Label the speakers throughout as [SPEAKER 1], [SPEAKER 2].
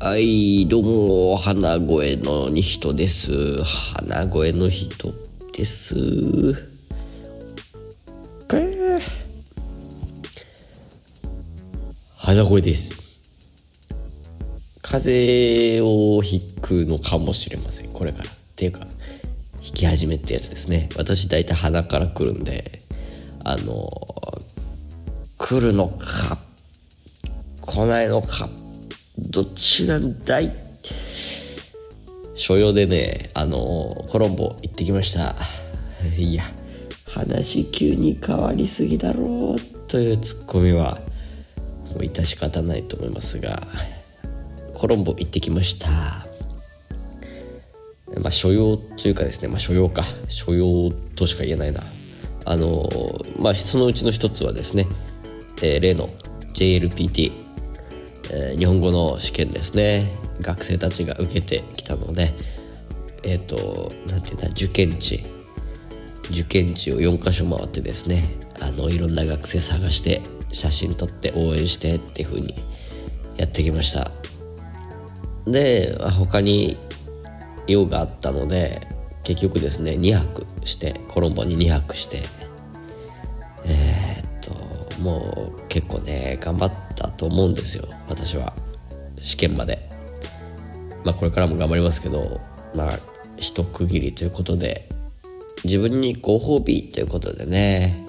[SPEAKER 1] はい、どうも、花声のに人です。花声の人です。かー花声です。風邪をひくのかもしれません、これから。っていうか、引き始めってやつですね。私大体鼻から来るんで、あの、来るのか、来ないのか、どっちなんだい？所用でね、あの、コロンボ行ってきました。いや、話急に変わりすぎだろうというツッコミは、もう致し方ないと思いますが、コロンボ行ってきました。まあ、所用というかですね、まあ、所用か。所用としか言えないな。あの、まあ、そのうちの一つはですね、えー例の JLPT、えー日本語の試験ですね。学生たちが受けてきたのでえっ、となんていうんだ受験地。受験地を4カ所回ってですねあのいろんな学生探して写真撮って応援してっていう風にやってきました。で他に用があったので結局ですね2泊してコロンボに2泊してえーっともう結構ね頑張ってたと思うんですよ私は。試験まで。まあこれからも頑張りますけどまあ一区切りということで自分にご褒美ということでね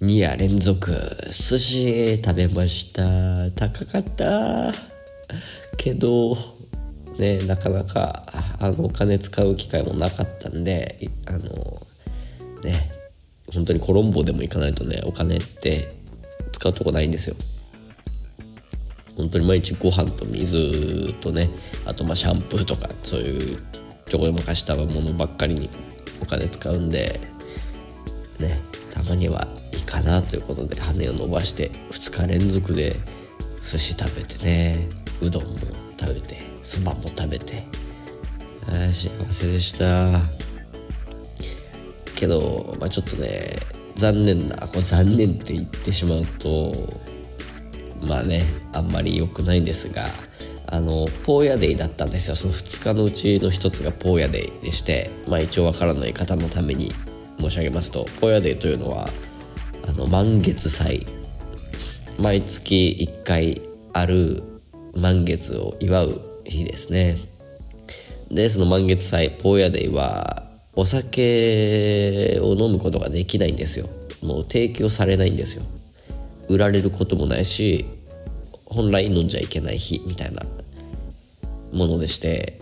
[SPEAKER 1] 2夜連続寿司食べました。高かった。けどねなかなかあのお金使う機会もなかったんであのね本当にコロンボでも行かないとねお金って使うとこないんですよ。本当に毎日ご飯と水とねあとまあシャンプーとかそういうちょこでも貸したものばっかりにお金使うんでねたまにはいいかなということで羽を伸ばして2日連続で寿司食べてねうどんも食べてそばも食べてあー幸せでした。けど、まあ、ちょっとね残念なこれ残念って言ってしまうとまあねあんまり良くないんですがあのポーヤデイだったんですよ。その2日のうちの1つがポーヤデイでしてまあ一応わからない方のために申し上げますとポーヤデイというのはあの満月祭。毎月1回ある満月を祝う日ですね。でその満月祭ポーヤデイはお酒を飲むことができないんですよ。もう提供されないんですよ。売られることもないし本来飲んじゃいけない日みたいなものでして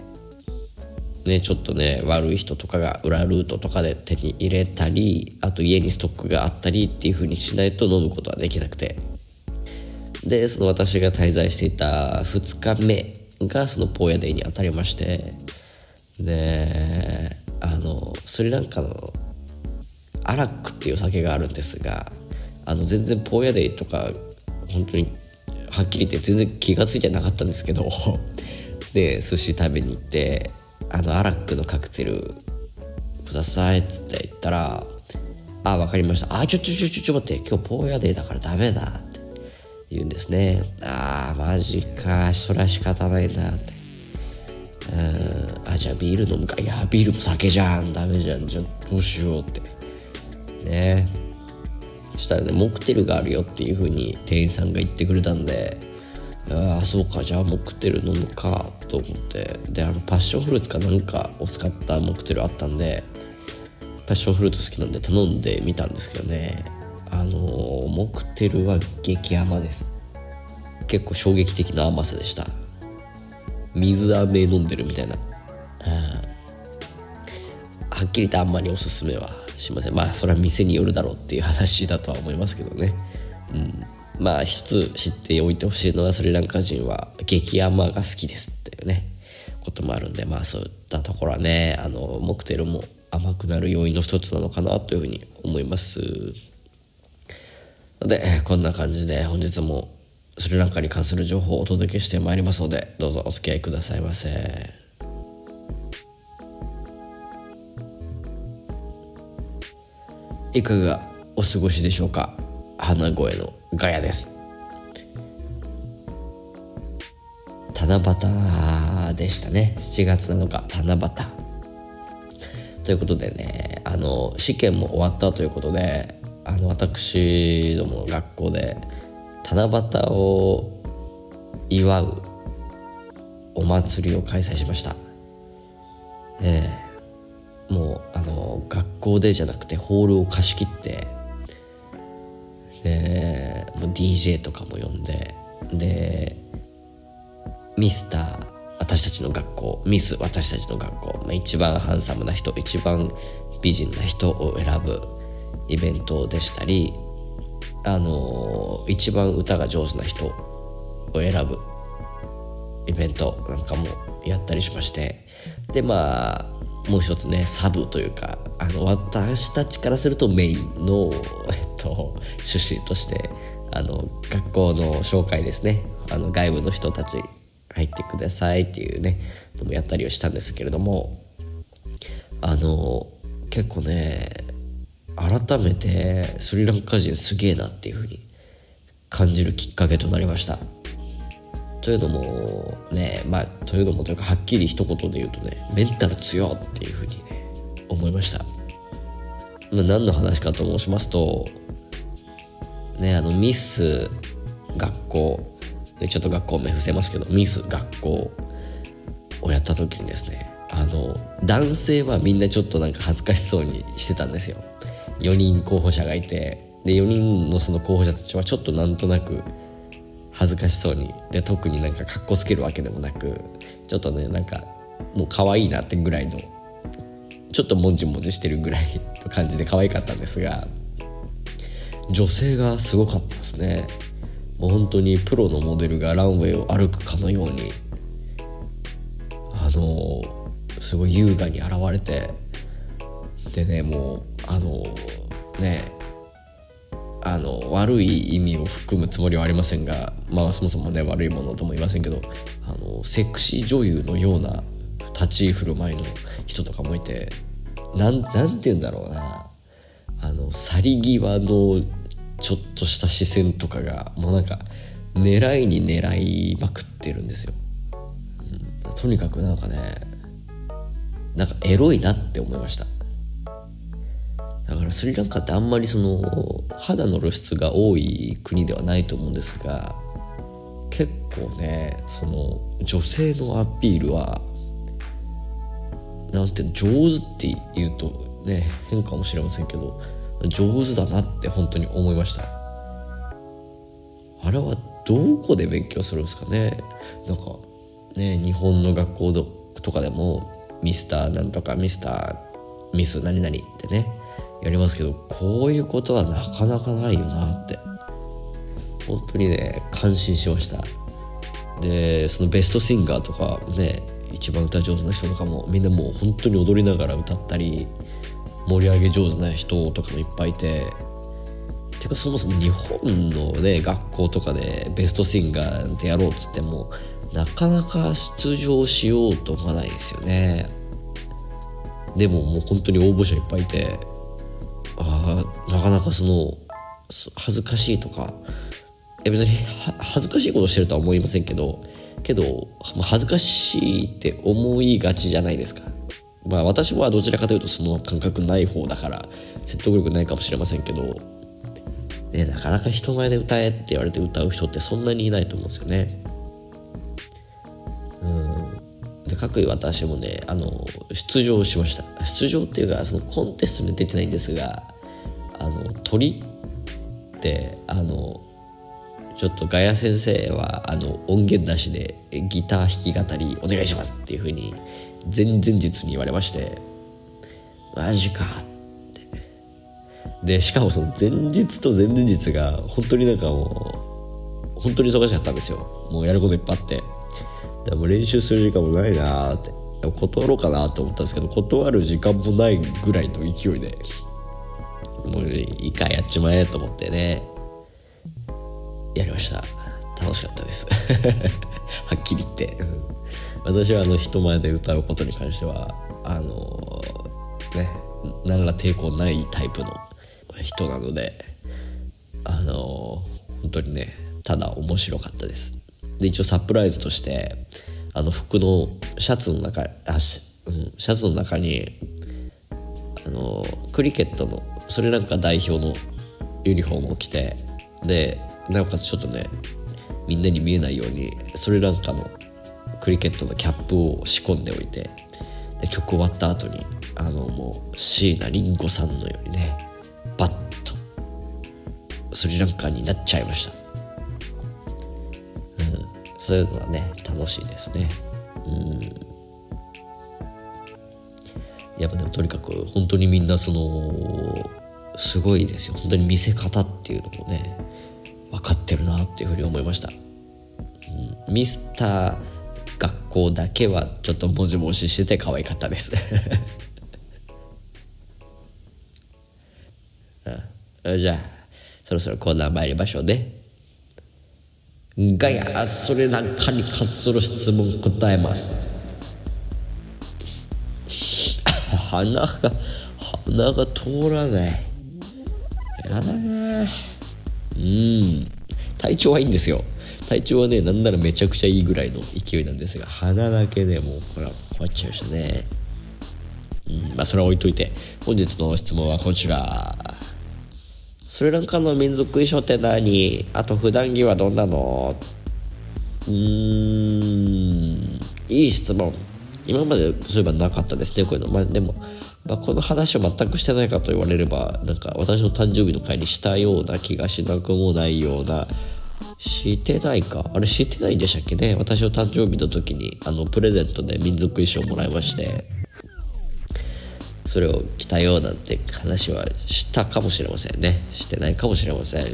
[SPEAKER 1] ねちょっとね悪い人とかが裏ルートとかで手に入れたりあと家にストックがあったりっていう風にしないと飲むことはできなくて。でその私が滞在していた2日目がそのポーヤデイに当たりましてであのスリランカのアラックっていうお酒があるんですがあの全然ポーヤデイとか本当にはっきり言って全然気が付いてなかったんですけど。で寿司食べに行ってあのアラックのカクテルくださいっつって言ったら「あ分かりました。あちょちょちょちょちょ待って今日ポーヤデイだからダメだ」って言うんですね。あーマジかそれは仕方ないなって。うんあじゃあビール飲むか。いやビールも酒じゃん。ダメじゃん。じゃあどうしようって。ね。したらねモクテルがあるよっていう風に店員さんが言ってくれたんでああそうかじゃあモクテル飲むかと思って。であのパッションフルーツかなんかを使ったモクテルあったんでパッションフルーツ好きなんで頼んでみたんですけどね。あのーモクテルは激甘です。結構衝撃的な甘さでした。水飴飲んでるみたいな。はっきりとあんまりおすすめはしません。まあそれは店によるだろうっていう話だとは思いますけどね。うん。まあ一つ知っておいてほしいのはスリランカ人は激甘が好きですっていうねこともあるんでまあそういったところはねあのモクテルも甘くなる要因の一つなのかなというふうに思います。のでこんな感じで本日もスリランカに関する情報をお届けしてまいりますのでどうぞお付き合いくださいませ。いかがお過ごしでしょうか？花声のガヤです。七夕でしたね。7月7日七夕。ということでねあの試験も終わったということであの私ども学校で七夕を祝うお祭りを開催しました。ええ。校でじゃなくてホールを貸し切ってでもう DJ とかも呼んででミスター私たちの学校ミス私たちの学校、まあ、一番ハンサムな人一番美人な人を選ぶイベントでしたりあの一番歌が上手な人を選ぶイベントなんかもやったりしましてでまあもう一つねサブというかあの私たちからするとメインの、えっと、趣旨としてあの学校の紹介ですね。あの外部の人たち入ってくださいっていうねのもやったりをしたんですけれどもあの結構ね改めてスリランカ人すげえなっていうふうに感じるきっかけとなりました。というのもねまあというのもというかはっきり一言で言うとねメンタル強っていうふうにね思いました、まあ、何の話かと申しますとねあのミス学校ちょっと学校名伏せますけどミス学校をやった時にですねあの男性はみんなちょっとなんか恥ずかしそうにしてたんですよ。4人候補者がいてで4人のその候補者たちはちょっとなんとなく恥ずかしそうに。で特になんかかっこつけるわけでもなくちょっとねなんかもう可愛いなってぐらいのちょっともじもじしてるぐらいの感じで可愛かったんですが女性がすごかったですね。もう本当にプロのモデルがランウェイを歩くかのようにあのすごい優雅に現れてでねもうあのねあの悪い意味を含むつもりはありませんがまあそもそもね悪いものとも言いませんけどあのセクシー女優のような立ち居振る舞いの人とかもいてなんなんて言うんだろうな。あの去り際のちょっとした視線とかがもうなんか狙いに狙いまくってるんですよ、とにかくなんかねなんかエロいなって思いました。だからスリランカってあんまりその肌の露出が多い国ではないと思うんですが結構ねその女性のアピールはなんて上手って言うとね変かもしれませんけど上手だなって本当に思いました。あれはどこで勉強するんですかね。なんかね日本の学校とかでもミスターなんとかミスターミス何々ってねやりますけどこういうことはなかなかないよなって。本当にね感心しました。でそのベストシンガーとかね一番歌上手な人とかもみんなもう本当に踊りながら歌ったり盛り上げ上手な人とかもいっぱいいててかそもそも日本のね学校とかでベストシンガーでやろうっつってもなかなか出場しようと思わないですよね。でももう本当に応募者いっぱいいてあなかなかその恥ずかしいとかいや別に恥ずかしいことしてるとは思いませんけどけど恥ずかしいって思いがちじゃないですか。まあ私はどちらかというとその感覚ない方だから説得力ないかもしれませんけど、ね、なかなか人前で歌えって言われて歌う人ってそんなにいないと思うんですよね。うん。で各位私もねあの出場しました。出場っていうかそのコンテストに出てないんですがあの鳥ってあのちょっとガヤ先生はあの音源なしでギター弾き語りお願いしますっていうふうに前々日に言われましてマジかって。でしかもその前日と前々日が本当になんかもう本当に忙しかったんですよ。もうやることいっぱいあって。でも練習する時間もないなって。断ろうかなと思ったんですけど断る時間もないぐらいの勢いで。もういいかやっちまえと思ってね。やりました。楽しかったです。はっきり言って。私はあの人前で歌うことに関してはあのね何ら抵抗ないタイプの人なのであの本当にねただ面白かったです。で一応サプライズとしてあの服のシャツの中あし、うん、シャツの中にあのクリケットのスリランカ代表のユニフォームを着てでなおかつちょっとねみんなに見えないようにスリランカのクリケットのキャップを仕込んでおいてで曲終わった後にあのもう椎名林檎さんのようにねバッとスリランカになっちゃいました、うん、そういうのはね楽しいですね。うん。やっぱでもとにかく本当にみんなそのすごいですよ。本当に見せ方っていうのもね分かってるなっていうふうに思いました、うん、ミスター学校だけはちょっともじもじしてて可愛かったです。うん、じゃあそろそろコーナー参りましょうね。ガヤそれなんかに関する質問答えます。鼻が鼻が通らない。やだな。うん。体調はいいんですよ。体調はねなんならめちゃくちゃいいぐらいの勢いなんですが。鼻だけでもうほら困っちゃいましたね。うん。まあそれは置いといて。本日の質問はこちら。スリランカの民族衣装って何？あと普段着はどんなの？うーん。いい質問。今までそういえばなかったですねこういうの。まあでもまあ、この話を全くしてないかと言われればなんか私の誕生日の会にしたような気がしなくもないような。してないか？あれしてないんでしたっけね？私の誕生日の時にあのプレゼントで民族衣装をもらいまして。それを着たようなんて話はしたかもしれませんね。してないかもしれません。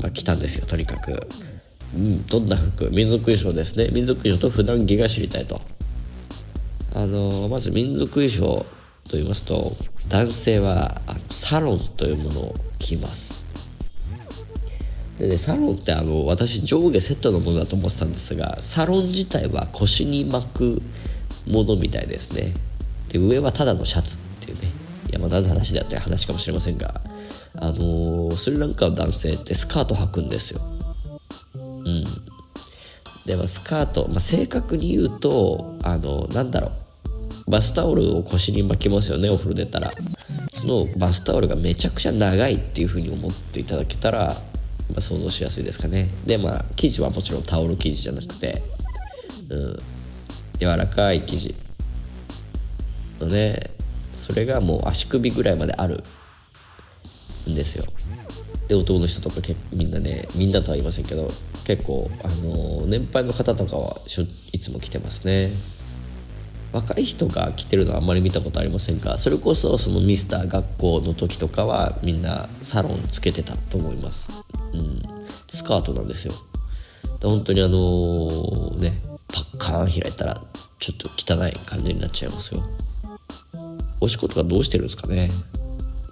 [SPEAKER 1] まあ来たんですよとにかく。うんどんな服？民族衣装ですね。民族衣装と普段着が知りたいと。あのまず民族衣装と言いますと男性はあのサロンというものを着ます。でねサロンってあの私上下セットのものだと思ってたんですがサロン自体は腰に巻くものみたいですね。で上はただのシャツっていうね。いやまあ何の話だって話かもしれませんがあの、スリランカの男性ってスカート履くんですよ。うん。でもスカート、まあ、正確に言うとあのなんだろう。バスタオルを腰に巻きますよねお風呂出たら。そのバスタオルがめちゃくちゃ長いっていう風に思っていただけたら、まあ、想像しやすいですかね。でまあ生地はもちろんタオル生地じゃなくて、うん、柔らかい生地。のねそれがもう足首ぐらいまであるんですよ。で男の人とかけみんなねみんなとは言いませんけど結構あの年配の方とかはいつも来てますね。若い人が着てるのはあんまり見たことありませんがそれこそそのミスター学校の時とかはみんなサロンつけてたと思います、うん、スカートなんですよ。本当にあのー、ねパッカーン開いたらちょっと汚い感じになっちゃいますよ。おしっことかどうしてるんですかね？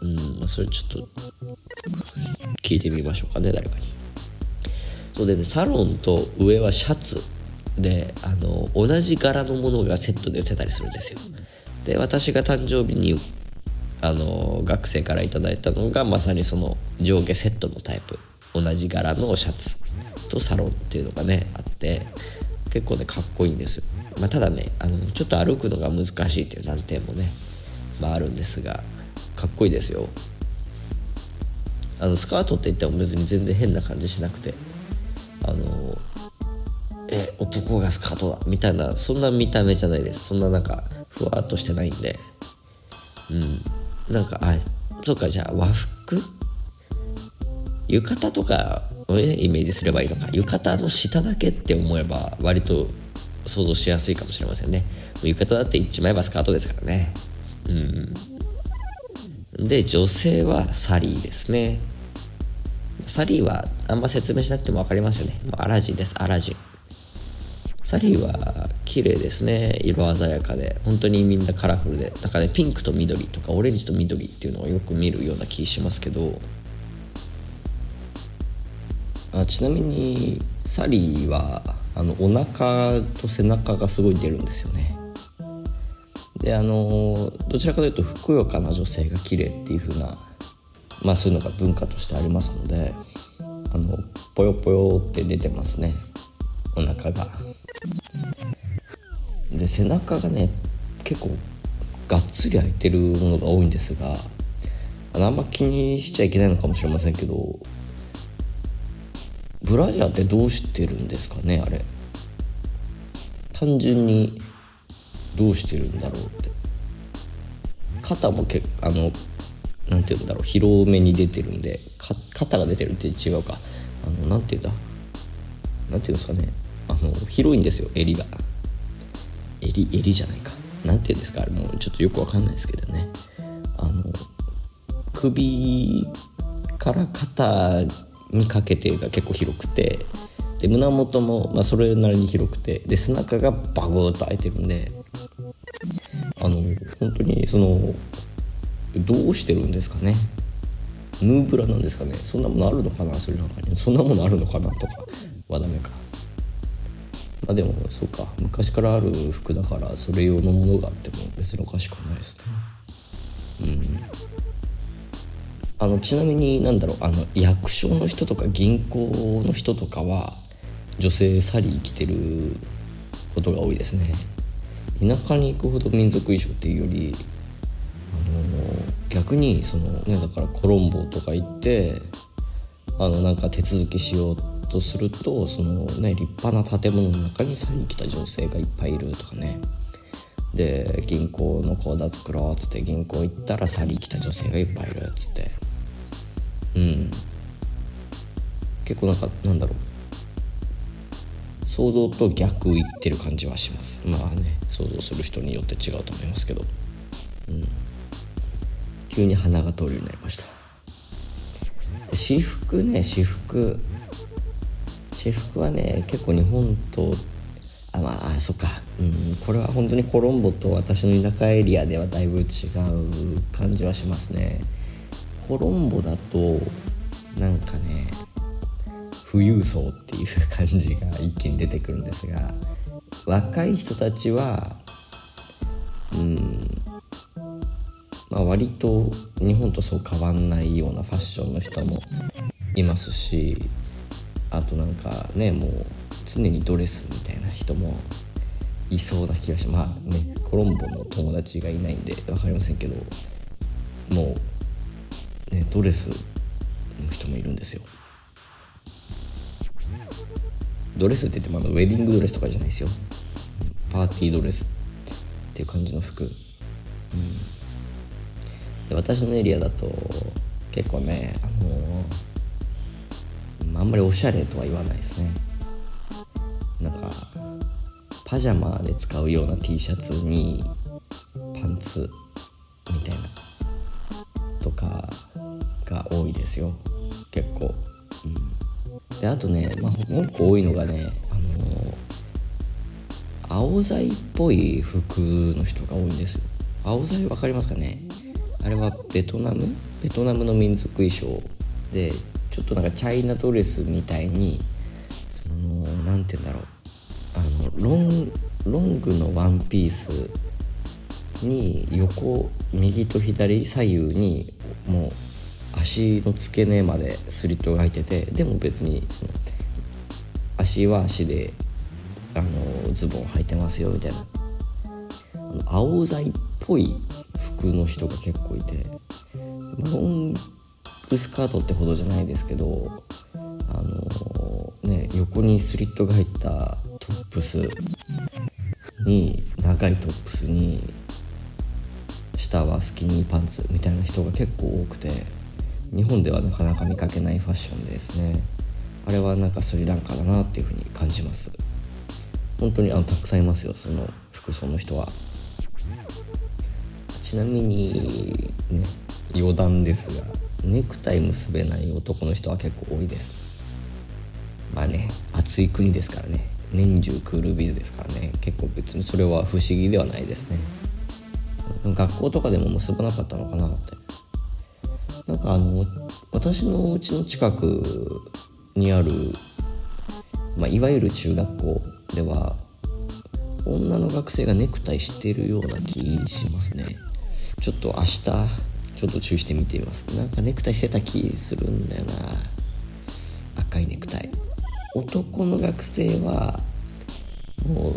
[SPEAKER 1] うん。まあそれちょっと聞いてみましょうかね誰かに。そうでねサロンと上はシャツ。であの同じ柄のものがセットで売ってたりするんですよ。で私が誕生日にあの学生から頂いたのがまさにその上下セットのタイプ。同じ柄のシャツ。とサロンっていうのがねあって結構ねかっこいいんですよ、まあ、ただねあのちょっと歩くのが難しいっていう難点もね、まあ、あるんですがかっこいいですよ。あのスカートって言っても別に全然変な感じしなくてあのえ男がスカートだみたいなそんな見た目じゃないです。そんななんかふわっとしてないんで。うん。なんかあそうかじゃあ和服？浴衣とかをねイメージすればいいのか。浴衣の下だけって思えば割と想像しやすいかもしれませんね。浴衣だって一枚バスカートですからね。うん。で女性はサリーですね。サリーはあんま説明しなくても分かりますよね。アラジンですアラジン。サリーは綺麗ですね。色鮮やかで。本当にみんなカラフルで。なんかねピンクと緑とかオレンジと緑っていうのをよく見るような気しますけど。あちなみにサリーはあのお腹と背中がすごい出るんですよね。であのどちらかというとふくよかな女性が綺麗っていう風なまあそういうのが文化としてありますのであのぽよぽよって出てますね。お腹が。で背中がね結構がっつり開いてるものが多いんですがあんま気にしちゃいけないのかもしれませんけどブラジャーってどうしてるんですかねあれ。単純にどうしてるんだろうって。肩もけあのなんていうんだろう広めに出てるんで肩が出てるって違うか。あのなんていうんだ？なんていうんですかね。あの広いんですよ襟が。襟襟じゃないか。なんていうんですかあれもうちょっとよくわかんないですけどね。あの首から肩にかけてが結構広くてで胸元も、まあ、それなりに広くてで背中がバグーッと開いてるんであの本当にそのどうしてるんですかね。ヌーブラなんですかね。そんなものあるのかなそれなんかに。そんなものあるのかなとかはダメか。まあでもそうか。昔からある服だからそれ用のものがあっても別におかしくないですね。うん。あのちなみになんだろう。あの役所の人とか銀行の人とかは女性サリー着てることが多いですね。田舎に行くほど民族衣装っていうよりあの逆にその、ね、だからコロンボとか行ってあのなんか手続きしようとするとその、ね、立派な建物の中にサリー来た女性がいっぱいいるとかね。で銀行の口座作ろうっつって銀行行ったらサリー来た女性がいっぱいいるっつって。うん。結構なんかなんだろう。想像と逆いってる感じはします。まあね想像する人によって違うと思いますけど、うん、急に鼻が通るようになりました。私服ね私服私服はね結構日本とあまあそっか、うん、これは本当にコロンボと私の田舎エリアではだいぶ違う感じはしますね。コロンボだとなんかね富裕層っていう感じが一気に出てくるんですが若い人たちはうんまあ割と日本とそう変わんないようなファッションの人もいますしあとなんかねもう常にドレスみたいな人もいそうな気がしまあねコロンボの友達がいないんで分かりませんけどもうねドレスの人もいるんですよ。ドレスって言ってもあのウェディングドレスとかじゃないですよ。パーティードレスっていう感じの服、うん、で私のエリアだと結構ねあのまあんまりおしゃれとは言わないですね。なんかパジャマで使うような T シャツにパンツみたいなとかが多いですよ。結構。うん。であとね、まあ、もう一個多いのがね、あの、青材っぽい服の人が多いんですよ。青材分かりますかね？あれはベトナム？ベトナムの民族衣装でちょっとなんかチャイナドレスみたいにその何て言うんだろう。あのロンロングのワンピースに横右と左左右にもう足の付け根までスリットが開いててでも別に足は足であのズボン履いてますよみたいな。青材っぽい服の人が結構いてロングスカートってほどじゃないですけどあのね横にスリットが入ったトップスに長いトップスに下はスキニーパンツみたいな人が結構多くて日本ではなかなか見かけないファッションですね。あれはなんかスリランカだなっていうふうに感じます。本当にあのたくさんいますよその服装の人は。ちなみにね余談ですがネクタイ結べない男の人は結構多いです。まあね暑い国ですからね。年中クールビズですからね。結構別にそれは不思議ではないですね。学校とかでも結ばなかったのかなって。なんかあの私のうちの近くにある、まあ、いわゆる中学校では女の学生がネクタイしてるような気しますね。ちょっと明日ちょっと注意して見てみます。なんかネクタイしてた気するんだよな。赤いネクタイ。男の学生はもう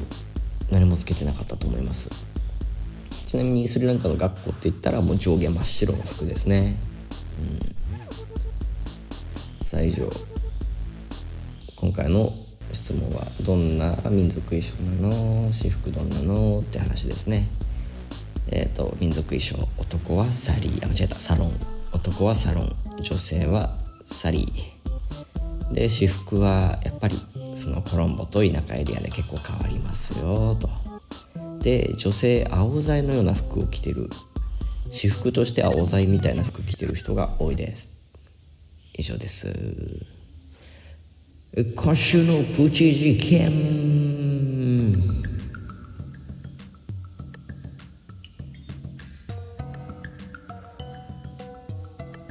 [SPEAKER 1] 何もつけてなかったと思います。ちなみにスリランカの学校って言ったらもう上下真っ白の服ですね。うん。さあ以上。今回の質問はどんな民族衣装なの？私服どんなの？って話ですね。え、ー、と民族衣装男はサリ。ーあ間違えた。サロン男はサロン。女性はサリーで私服はやっぱりそのコロンボと田舎エリアで結構変わりますよとで女性青材のような服を着てる。私服として青材みたいな服着てる人が多いです。以上です。今週のプチ事件。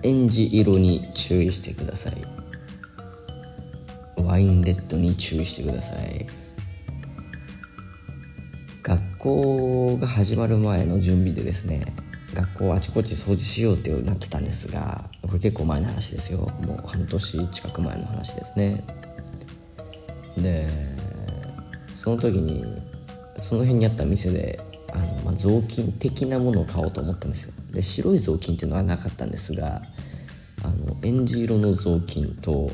[SPEAKER 1] エンジ色に注意してください。ワインレッドに注意してください。学校が始まる前の準備でですね学校あちこち掃除しようってなってたんですがこれ結構前の話ですよ。もう半年近く前の話ですね。でその時にその辺にあった店であの、まあ、雑巾的なものを買おうと思ったんですよ。で白い雑巾っていうのはなかったんですがあのエンジ色の雑巾と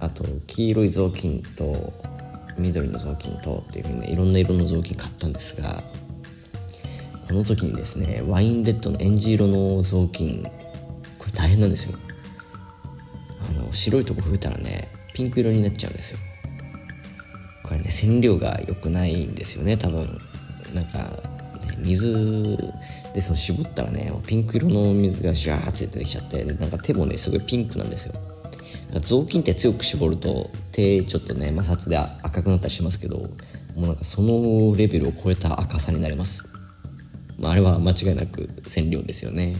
[SPEAKER 1] あと黄色い雑巾と緑の雑巾とっていうふうにねいろんな色の雑巾買ったんですがこの時にですねワインレッドのエンジ色の雑巾これ大変なんですよ。あの白いとこ拭いたらねピンク色になっちゃうんですよ。これね染料が良くないんですよね多分。なんか、水でその絞ったらねピンク色の水がジャーって出てきちゃってなんか手もねすごいピンクなんですよ。雑巾って強く絞ると手ちょっとね摩擦で赤くなったりしますけどもうなんかそのレベルを超えた赤さになります、まあ、あれは間違いなく染料ですよね。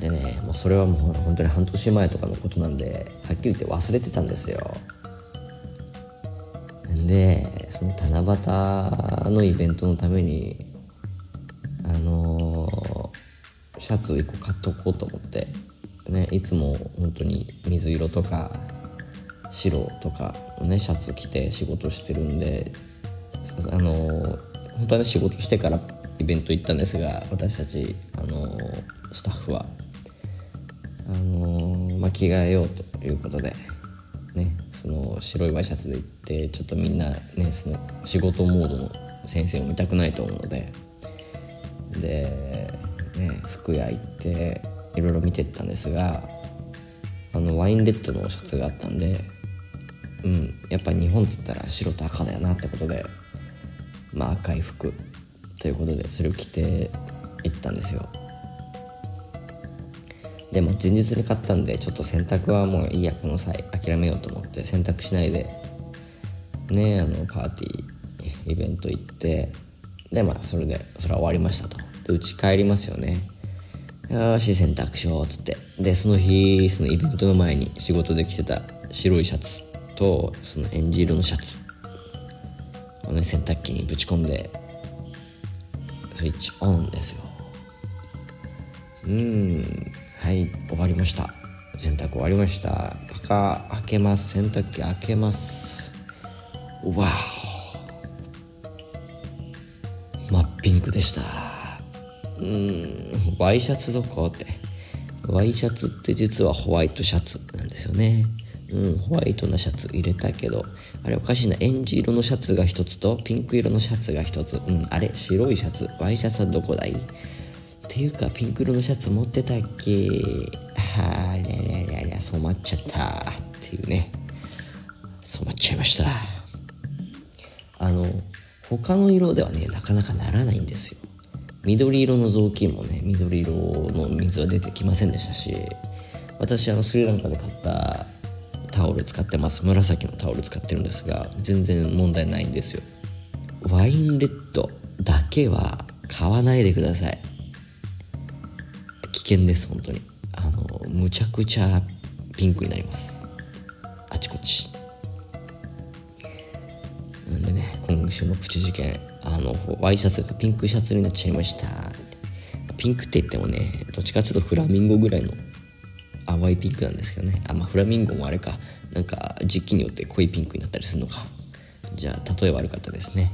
[SPEAKER 1] でねもうそれはもう本当に半年前とかのことなんではっきり言って忘れてたんですよ。でその七夕のイベントのためにあのー、シャツ1個買っとこうと思ってねいつも本当に水色とか白とかのねシャツ着て仕事してるんであのー、本当はね仕事してからイベント行ったんですが私たちあのー、スタッフは。あのまあ、着替えようということでね。その白いワイシャツで行ってちょっとみんなねその仕事モードの先生を見たくないと思うので。で、ね、服屋行っていろいろ見てったんですがあのワインレッドのシャツがあったんでうんやっぱ日本っつったら白と赤だよなってことでまあ赤い服ということでそれを着て行ったんですよ。でも前日に買ったんでちょっと洗濯はもういいやこの際諦めようと思って洗濯しないでねあのパーティーイベント行ってでまあそれでそれは終わりましたと。でうち帰りますよね。よし洗濯しようっつって。でその日そのイベントの前に仕事で着てた白いシャツとそのエンジ色のシャツ。をね洗濯機にぶち込んでスイッチオンですよ。うん。はい終わりました。洗濯終わりました。パカ開けます。洗濯機開けます。わお。真っピンクでした。うん。ワイシャツどこって。ワイシャツって実はホワイトシャツなんですよね。うん、ホワイトなシャツ入れたけどあれおかしいな。エンジ色のシャツが一つとピンク色のシャツが一つ。うん。あれ白いシャツ。ワイシャツはどこだい？ていうかピンク色のシャツ持ってたっけ？はありゃりゃりゃりゃ染まっちゃった。っていうね。染まっちゃいました。あの他の色ではねなかなかならないんですよ。緑色の雑巾もね緑色の水は出てきませんでしたし私あのスリランカで買ったタオル使ってます。紫のタオル使ってるんですが全然問題ないんですよ。ワインレッドだけは買わないでください。険です本当に。あのむちゃくちゃピンクになります。あちこち。なんでね今週のプチ事件あのワイシャツがピンクシャツになっちゃいました。ピンクって言ってもねどっちかっていうとフラミンゴぐらいの淡いピンクなんですけどね。あまあフラミンゴもあれか。なんか時期によって濃いピンクになったりするのか。じゃあ例え悪かったですね。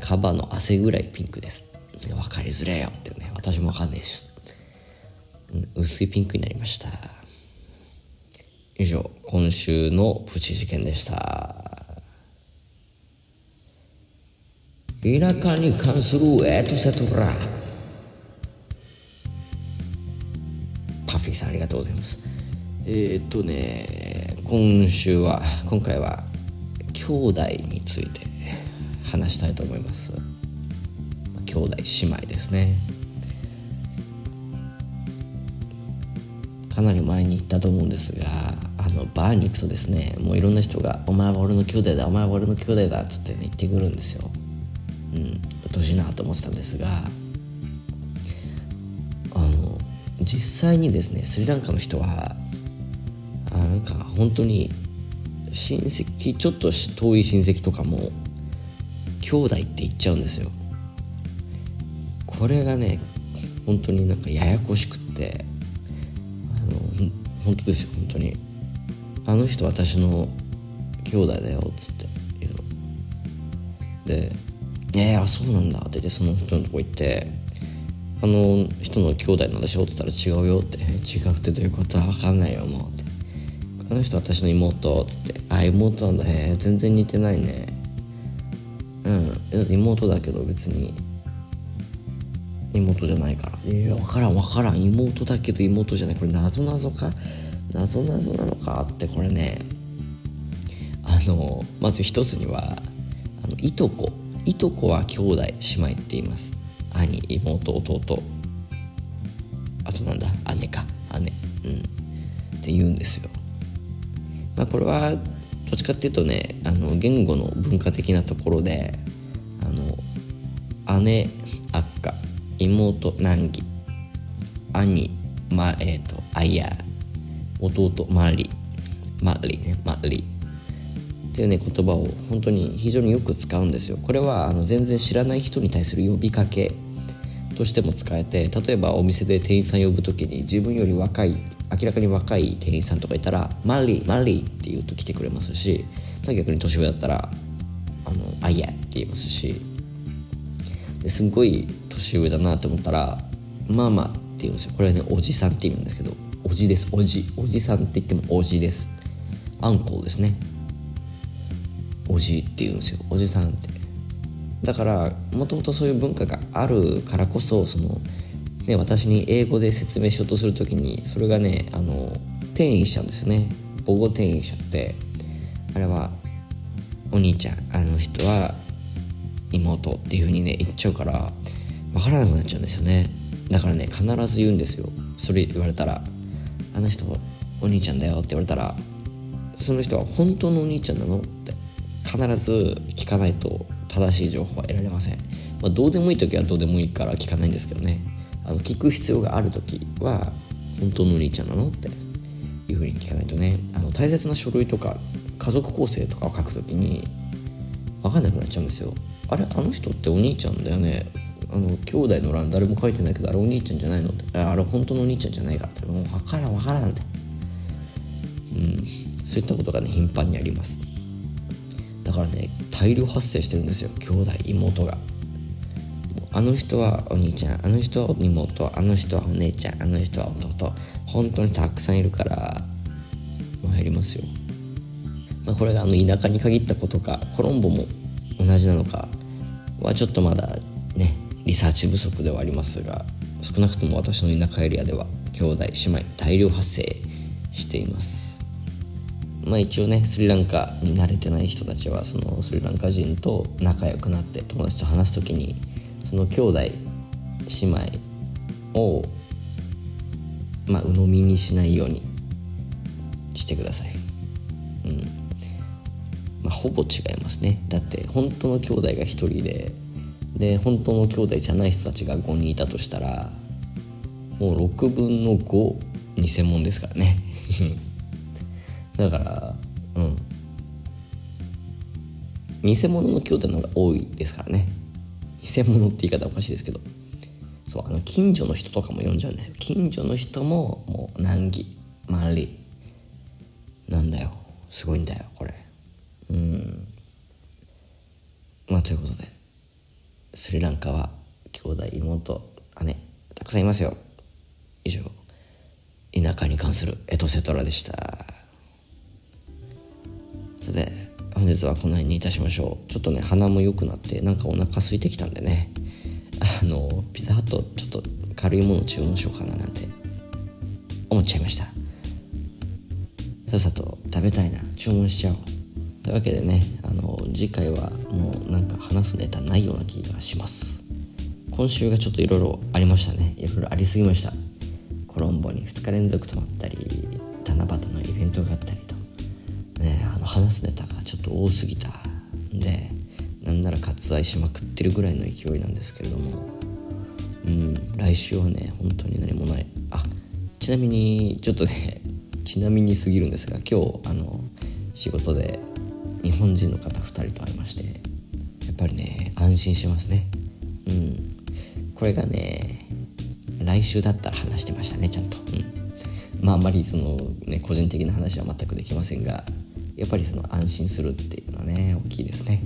[SPEAKER 1] カバーの汗ぐらいピンクです。分かりづれよってね。私も分かんないし、うん、薄いピンクになりました。以上今週のプチ事件でした。田舎に関するエトセトラパフィーさんありがとうございます。えー、っとね今週は今回は兄弟について話したいと思います。兄弟姉妹ですね。かなり前に言ったと思うんですがあのバーに行くとですねもういろんな人が「お前は俺の兄弟だお前は俺の兄弟だ」っつってね言ってくるんですよ。うんうっとしいなと思ってたんですがあの実際にですねスリランカの人はあなんか本当に親戚ちょっと遠い親戚とかも兄弟って言っちゃうんですよ。これがね本当になんかややこしくって本当ですよ本当に。あの人私の兄弟だよっつって。言うの。で「えー、あそうなんだ」って言ってその人のとこ行って「あの人の兄弟なんでしょ?」って言ったら「違うよ」って「違うってどういうことは分かんないよもう」って「あの人私の妹」っつって「あ妹なんだ。へえ全然似てないね」うん。妹だけど別に。妹じゃないから。いや。分からん分からん。妹だけど妹じゃない。これ謎謎か？謎謎なのか？ってこれねあのまず一つにはあのいとこ。いとこは兄弟姉妹って言います。兄妹弟。あとなんだ？姉か。姉。うん。って言うんですよ。まあこれはどっちかっていうとねあの言語の文化的なところであの姉妹難儀。兄まえっ、ー、とあや。弟マリマリねマリっていうね言葉を本当に非常によく使うんですよ。これはあの全然知らない人に対する呼びかけとしても使えて例えばお店で店員さん呼ぶ時に自分より若い明らかに若い店員さんとかいたら「マリーマリー」って言うと来てくれますし逆に年上だったら「あのあいや」って言いますし。ですんごい年上だなと思ったら「まあまあ」って言うんですよ。これはねおじさんって言うんですけどおじです。おじ。おじさんって言ってもおじです。アンコウですね。おじって言うんですよ。おじさんって。だからもともとそういう文化があるからこそその、ね、私に英語で説明しようとする時にそれがねあの転移しちゃうんですよね。母語転移しちゃって。あれはお兄ちゃんあの人は妹っていう風にね言っちゃうから分からなくなっちゃうんですよね。だからね必ず言うんですよ。それ言われたら「あの人お兄ちゃんだよ」って言われたらその人は本当のお兄ちゃんなの？って。必ず聞かないと正しい情報は得られません、まあ、どうでもいい時はどうでもいいから聞かないんですけどね。あの聞く必要がある時は本当のお兄ちゃんなの？って。いうふうに聞かないとね。あの大切な書類とか家族構成とかを書く時に分かんなくなっちゃうんですよ。あれあの人ってお兄ちゃんだよね？あの兄弟の欄誰も書いてないけどあれお兄ちゃんじゃないの？ってあれ本当のお兄ちゃんじゃないから。ってもう分からん分からんって。うんそういったことがね頻繁にあります。だからね大量発生してるんですよ兄弟妹が。あの人はお兄ちゃんあの人は妹あの人はお姉ちゃんあの人は弟。本当にたくさんいるからもう減りますよ、まあ、これがあの田舎に限ったことかコロンボも同じなのかはちょっとまだリサーチ不足ではありますが少なくとも私の田舎エリアでは兄弟姉妹大量発生しています。まあ一応ねスリランカに慣れてない人たちはそのスリランカ人と仲良くなって友達と話す時にその兄弟姉妹をまあ鵜呑みにしないようにしてください。うん。まあ、ほぼ違いますね。だって本当の兄弟が1人でで本当の兄弟じゃない人たちが5人いたとしたらもう6分の5偽物ですからね。だからうん。偽物の兄弟の方が多いですからね。偽物って言い方おかしいですけど。そうあの近所の人とかも呼んじゃうんですよ。近所の人ももう難儀。マリなんだよ。すごいんだよこれ。うん。まあということで。スリランカは兄弟妹姉たくさんいますよ。以上田舎に関するエトセトラでした。さて本日はこの辺にいたしましょう。ちょっとね鼻も良くなってなんかお腹空いてきたんでね。あのピザハットちょっと軽いもの注文しようかななんて。思っちゃいました。さっさと食べたいな。注文しちゃおう。というわけでねあの次回はもうなんか話すネタないような気がします。今週がちょっといろいろありましたね。いろいろありすぎました。コロンボに2日連続泊まったり七夕のイベントがあったりと。ねあの話すネタがちょっと多すぎたんでなんなら割愛しまくってるぐらいの勢いなんですけれども。うん来週はね本当に何もない。あちなみにちょっとねちなみにすぎるんですが今日あの仕事で日本人の方2人と会いましてやっぱりね安心しますね。うん。これがね来週だったら話してましたねちゃんと、うん、まああんまりそのね個人的な話は全くできませんがやっぱりその安心するっていうのはね大きいですね。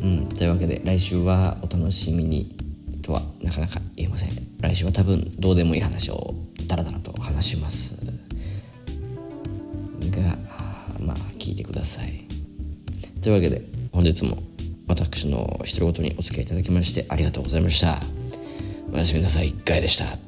[SPEAKER 1] うん。というわけで来週はお楽しみにとはなかなか言えません。来週は多分どうでもいい話をダラダラと話します。がまあ聞いてください。というわけで本日も私の独り言にお付き合いいただきましてありがとうございました。おやすみなさい。1回でした。